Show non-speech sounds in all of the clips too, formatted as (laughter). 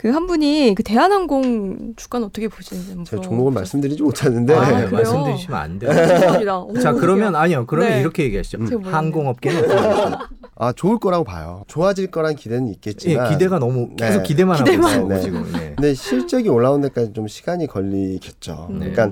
그 한 분이 그 대한항공 주가는 어떻게 보시는지 제가 종목을 말씀드리지 못하는데 아, 네? 말씀드리시면 안 돼요. 죄송합니다. 오, 자 그러면 아니요. 그러면 네. 이렇게 얘기하시죠. 몰랐네요. 항공업계는? (laughs) 아 좋을 거라고 봐요. 좋아질 거란 기대는 예, 있겠지만 기대가 너무 계속 네. 기대만 하고 기대만. 있어요 네. 지금. 네. 근데 실적이 올라온 데까지 좀 시간이 걸리겠죠. 음. 그러니까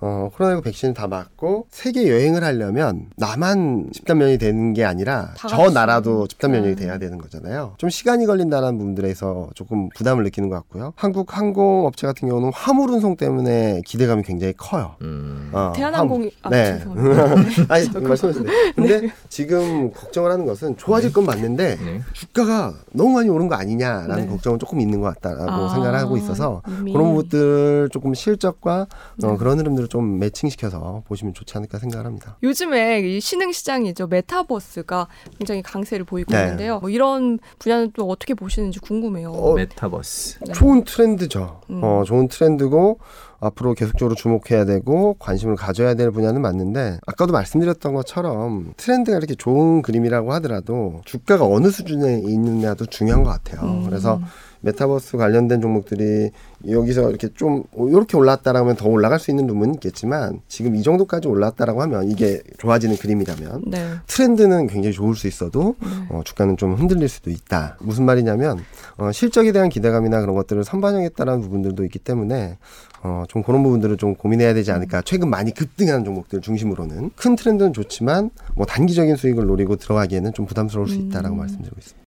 어, 코로나19 백신을 다 맞고 세계 여행을 하려면 나만 집단 면역이 되는 게 아니라 다 저. 나라도 집단 면역이 음. 돼야 되는 거잖아요. 좀 시간이 걸린다는 부분들에서 조금 부담을 느끼는 것 같고요. 한국 항공업체 같은 경우는 화물 운송 때문에 기대감이 굉장히 커요. 음. 어, 대한항공이 아, 네. 죄송합니다. (laughs) 아니 말씀하세요. 근데 지금 걱정을 하는 것은 좋아질 건 맞는데 네. 주가가 너무 많이 오른 거 아니냐라는 네. 걱정은 조금 있는 것 같다라고 아, 생각을 하고 있어서 이미. 그런 부분들 조금 실적과 어, 네. 그런 흐름들을 좀 매칭시켜서 보시면 좋지 않을까 생각을 합니다. 요즘에 이 신흥 시장이죠 메타버스가 굉장히 강세를 보이고 네. 있는데요. 뭐 이런 분야는 또 어떻게 보시는지 궁금해요. 어, 메타버스. 네. 좋은 트렌드죠. 음. 어, 좋은 트렌드고 앞으로 계속적으로 주목해야 되고 관심을 가져야 될 분야는 맞는데 아까도 말씀드렸던 것처럼 트렌드가 이렇게 좋은 그림이라고 하더라도 주가가 어느 수준에 있느냐도 중요한 것 같아요. 음. 그래서 메타버스 관련된 종목들이 여기서 이렇게 좀 이렇게 올랐다라면 더 올라갈 수 있는 부분은 있겠지만 지금 이 정도까지 올랐다라고 하면 이게 좋아지는 그림이라면 네. 트렌드는 굉장히 좋을 수 있어도 네. 어, 주가는 좀 흔들릴 수도 있다. 무슨 말이냐면 어, 실적에 대한 기대감이나 그런 것들을 선반영했다라는 부분들도 있기 때문에 어, 좀 그런 부분들을 좀 고민해야 되지 않을까. 최근 많이 급등하는 종목들 중심으로는 큰 트렌드는 좋지만 뭐 단기적인 수익을 노리고 들어가기에는 좀 부담스러울 수 있다라고 음. 말씀드리고 있습니다.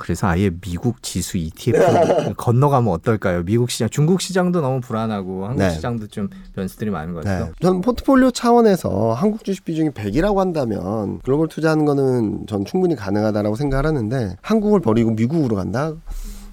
그래서 아예 미국 지수 ETF (laughs) 건너가면 어떨까요? 미국 시장, 중국 시장도 너무 불안하고 한국 네. 시장도 좀 변수들이 많은 것 같아요. 네. 저는 포트폴리오 차원에서 한국 주식 비중이 100이라고 한다면 글로벌 투자하는 거는 전 충분히 가능하다라고 생각을 하는데 한국을 버리고 미국으로 간다?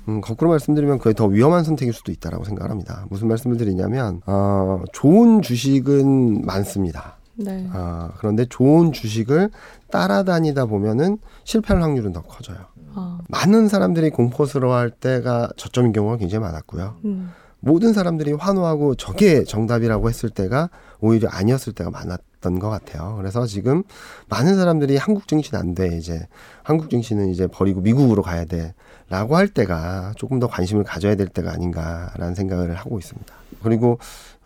음, 거꾸로 말씀드리면 그게 더 위험한 선택일 수도 있다라고 생각을 합니다. 무슨 말씀을 드리냐면 어, 좋은 주식은 많습니다. 네. 아, 그런데 좋은 주식을 따라다니다 보면은 실패할 확률은 더 커져요. 아, 많은 사람들이 공포스러워할 때가 저점인 경우가 굉장히 많았고요. 음. 모든 사람들이 환호하고 저게 정답이라고 했을 때가 오히려 아니었을 때가 많았던 것 같아요. 그래서 지금 많은 사람들이 한국 증시는 안 돼. 이제 한국 증시는 이제 버리고 미국으로 가야 돼. 라고 할 때가 조금 더 관심을 가져야 될 때가 아닌가라는 생각을 하고 있습니다. 그리고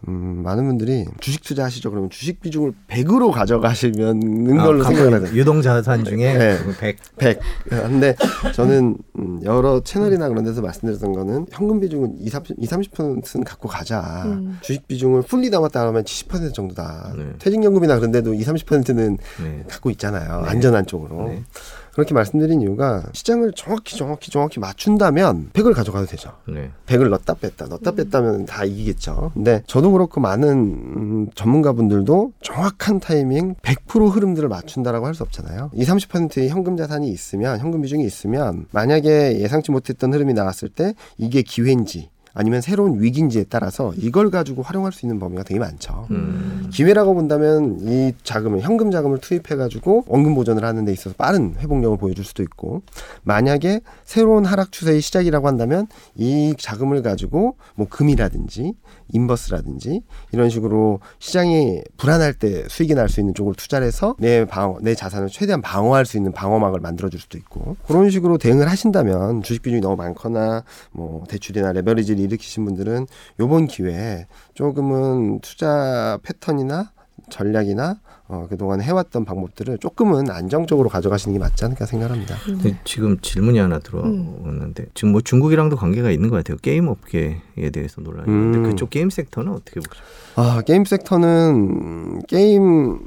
음, 많은 분들이 주식 투자하시죠. 그러면 주식 비중을 100으로 가져가시는 아, 걸로 가끔 생각을 해요. 유동 자산 중에 네. 100 100. 근데 저는 음, 여러 채널이나 그런 데서 말씀드렸던 거는 현금 비중은 20, 30, 30%는 갖고 가자. 음. 주식 비중을 풀리 담았다 하면 70% 정도다. 네. 퇴직연금이나 그런 데도 20, 30%는 네. 갖고 있잖아요. 네. 안전한 쪽으로. 네. 그렇게 말씀드린 이유가 시장을 정확히 정확히 정확히 맞춘다면 100을 가져가도 되죠. 네. 100을 넣었다 뺐다 넣었다 뺐다면 다 이기겠죠. 근데 저도 그렇고 많은 음, 전문가분들도 정확한 타이밍 100% 흐름들을 맞춘다라고 할 수 없잖아요. 20, 30%의 현금 자산이 있으면 현금 비중이 있으면 만약에 예상치 못했던 흐름이 나왔을 때 이게 기회인지 아니면 새로운 위기인지에 따라서 이걸 가지고 활용할 수 있는 범위가 되게 많죠. 음. 기회라고 본다면 이 자금을 현금 자금을 투입해 가지고 원금 보전을 하는 데 있어서 빠른 회복력을 보여줄 수도 있고 만약에 새로운 하락 추세의 시작이라고 한다면 이 자금을 가지고 뭐 금이라든지 인버스라든지 이런 식으로 시장이 불안할 때 수익이 날 수 있는 쪽으로 투자를 해서 내 방어 내 자산을 최대한 방어할 수 있는 방어막을 만들어 줄 수도 있고 그런 식으로 대응을 하신다면 주식 비중이 너무 많거나 뭐 대출이나 레버리지를 일으키신 분들은 요번 기회에 조금은 투자 패턴이나 전략이나 어, 그동안 해왔던 방법들을 조금은 안정적으로 가져가시는 게 맞지 않을까 생각합니다. 근데 지금 질문이 하나 들어오는데 지금 뭐 중국이랑도 관계가 있는 것 같아요. 게임 업계에 대해서 논란이 있는데 음. 그쪽 게임 섹터는 어떻게 보세요? 아, 게임 섹터는 게임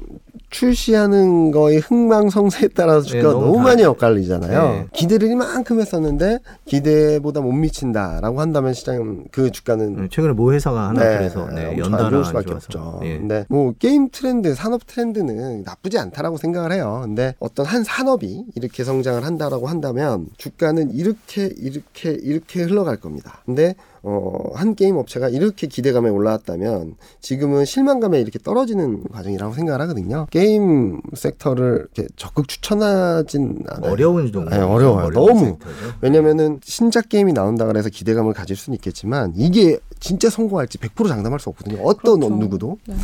출시하는 거의 흥망성쇠에 따라서 주가가 네, 너무 너무 다- 많이 엇갈리잖아요. 네. 기대를 이만큼 했었는데 기대보다 못 미친다라고 한다면 시장 그 주가는 네, 최근에 모 회사가 하나 네, 그래서 네, 연달아 안 수밖에 좋아서. 없죠. 예. 근데 뭐 게임 트렌드, 산업 트렌드는 나쁘지 않다라고 생각을 해요. 근데 어떤 한 산업이 이렇게 성장을 한다라고 한다면 주가는 이렇게 이렇게 이렇게 흘러갈 겁니다. 근데 어, 한 게임 업체가 이렇게 기대감에 올라왔다면 지금은 실망감에 이렇게 떨어지는 과정이라고 생각을 하거든요. 게임 섹터를 이렇게 적극 추천하진 않아요. 어려운 종목. 네, 어려워요. 어려운 너무. 섹터죠. 왜냐면은 신작 게임이 나온다 그래서 기대감을 가질 수는 있겠지만 이게 진짜 성공할지 100% 장담할 수 없거든요. 어떤 그렇죠. 누구도. 네.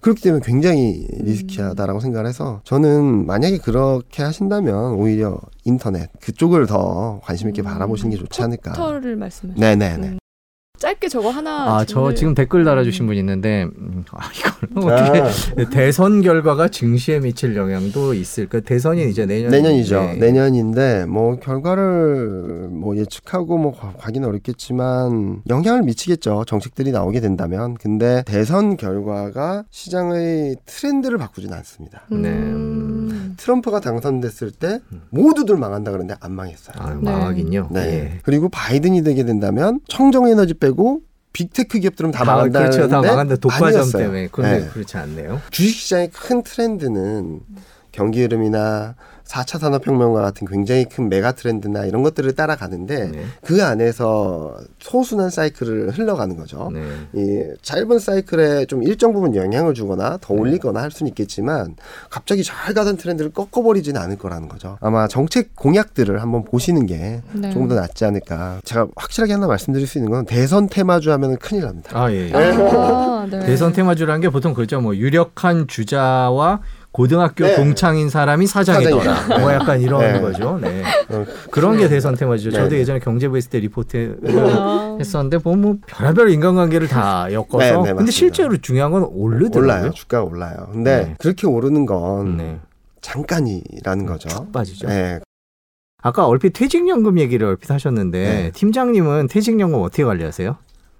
그렇기 때문에 굉장히 리스키하다라고 생각을 해서 저는 만약에 그렇게 하신다면 오히려 인터넷 그쪽을 더 관심 있게 음. 바라보시는 게 좋지 않을까. 포털을 말씀하시죠. 네네네. 음. 짧게 저거 하나. 아, 저 질문을- 지금 댓글 달아주신 분 있는데, 음, 아, 이걸 어떻게 아, 대선 결과가 증시에 미칠 영향도 있을까? 대선이 이제 내년 내년이죠. 네. 내년인데 뭐 결과를 뭐 예측하고 뭐 과- 가기는 어렵겠지만 영향을 미치겠죠. 정책들이 나오게 된다면. 근데 대선 결과가 시장의 트렌드를 바꾸진 않습니다. 네. 음. 트럼프가 당선됐을 때 모두들 망한다 그러는데 안 망했어요. 아, 네. 망하긴요. 네. 예. 그리고 바이든이 되게 된다면 청정 에너지 빼고 빅테크 기업들은 다 망한다는데 그렇죠. 다 망한다. 독과점. 때문에. 그런데 네. 그렇지 않네요. 주식시장의 큰 트렌드는 경기 흐름이나 4차 산업혁명과 같은 굉장히 큰 메가 트렌드나 이런 것들을 따라가는데 네. 그 안에서 소순한 사이클을 흘러가는 거죠. 네. 이 짧은 사이클에 좀 일정 부분 영향을 주거나 더 올리거나 할 수는 있겠지만 갑자기 잘 가던 트렌드를 꺾어버리지는 않을 거라는 거죠. 아마 정책 공약들을 한번 보시는 게 네. 조금 더 낫지 않을까. 제가 확실하게 하나 말씀드릴 수 있는 건 대선 테마주 하면 큰일 납니다. 아, 예. 예. 아, 네. 대선 테마주라는 게 보통 그렇죠. 뭐 유력한 주자와 고등학교 네. 동창인 사람이 사장이더라. 뭐 약간 이런 네. 거죠. 네. 어, 그런 게 대선 테마주죠. 네, 저도 네. 예전에 경제부 있을 때 리포트 아. 했었는데 보면 뭐 별의별 인간관계를 다 엮어서 네, 네, 근데. 실제로 중요한 건 오르더라고요. 올라요. 주가가 올라요. 근데 네. 그렇게 오르는 건 네. 잠깐이라는 거죠. 쭉 빠지죠. 네. 아까 얼핏 퇴직연금 얘기를 얼핏 하셨는데 네. 팀장님은 퇴직연금 어떻게 관리하세요?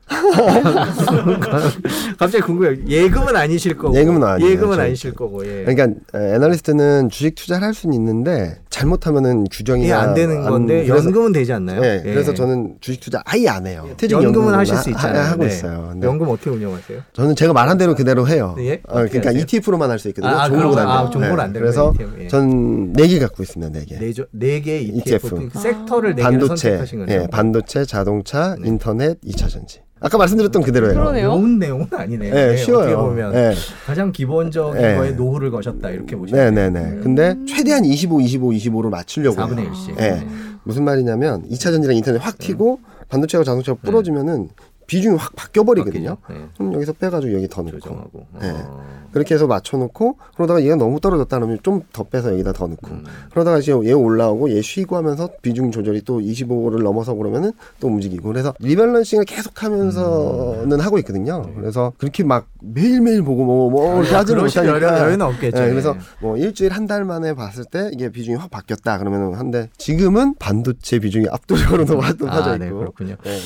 (laughs) 갑자기 궁금해요. 예금은 아니실 거고. 예금은 아니에요, 예금은. 아니실 거고. 예. 그러니까 에, 애널리스트는 주식 투자를 할 수는 있는데 잘못하면은 규정이 이게 안 되는 건데 그래서, 연금은 되지 않나요? 네, 예. 그래서 저는 주식 투자 아예 안 해요. 퇴직 연금은 하실 하- 수 있잖아요. 하, 고 네. 있어요. 근데 연금 어떻게 운영하세요? 저는 제가 말한 대로 그대로 해요. 예? 어, 그러니까 하세요? ETF로만 할 수 있거든요. 아, 종목은 그럼- 안 돼요. 아, 종목은 안 되는 그래서 ETF. 예. 전네개 갖고 있습니다. 네 개. 네개 ETF, ETF. 그 섹터를 네 개를 선택하신 거죠. 예, 반도체, 자동차, 네. 인터넷, 2차 전지. 아까 말씀드렸던 그대로예요. 그러네요. 어려운 내용은 아니네요. 예, 네, 쉬워요. 어떻게 보면 예. 가장 기본적인 예. 거에 노후를 거셨다 이렇게 보시면 돼요. 네네 네. 근데 최대한 25, 25, 25로 맞추려고 해요. 4분의 1씩. 예. 무슨 말이냐면 2차 전지랑 인터넷 확 튀고 반도체하고 자동차가 부러지면은 비중이 확 바뀌어 버리거든요. 네. 그럼 여기서 빼가지고 여기 더 넣고 조정하고. 네. 어. 그렇게 해서 맞춰놓고 그러다가 얘가 너무 떨어졌다 그러면 좀 더 빼서 여기다 더 넣고 음. 그러다가 이제 얘 올라오고 얘 쉬고 하면서 비중 조절이 또 25를 넘어서 그러면은 또 움직이고 그래서 리밸런싱을 계속하면서는 음. 하고 있거든요. 그래서 그렇게 막 매일 매일 보고 뭐뭐 이렇게 하지는 그러실 못하니까 여유- 여유는 없겠죠. 네, 그래서 예. 뭐 일주일 한 달 만에 봤을 때 이게 비중이 확 바뀌었다 그러면은 한데 지금은 반도체 비중이 압도적으로 (laughs) 높아져 아, 네, 있고 그렇군요. 네,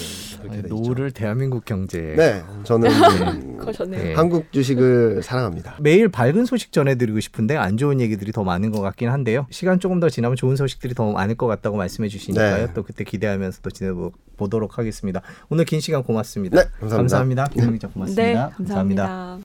그렇게 돼 있죠. 노후를 대 한민국 경제. 네, 저는 (laughs) 거셨네요. 네. 한국 주식을 사랑합니다. 매일 밝은 소식 전해드리고 싶은데 안 좋은 얘기들이 더 많은 것 같긴 한데요. 시간 조금 더 지나면 좋은 소식들이 더 많을 것 같다고 말씀해 주시니까요. 네. 또 그때 기대하면서 또 지내보도록 하겠습니다. 오늘 긴 시간 고맙습니다. 네, 감사합니다. 감사합니다. 김영 기자 고맙습니다. 네, 감사합니다.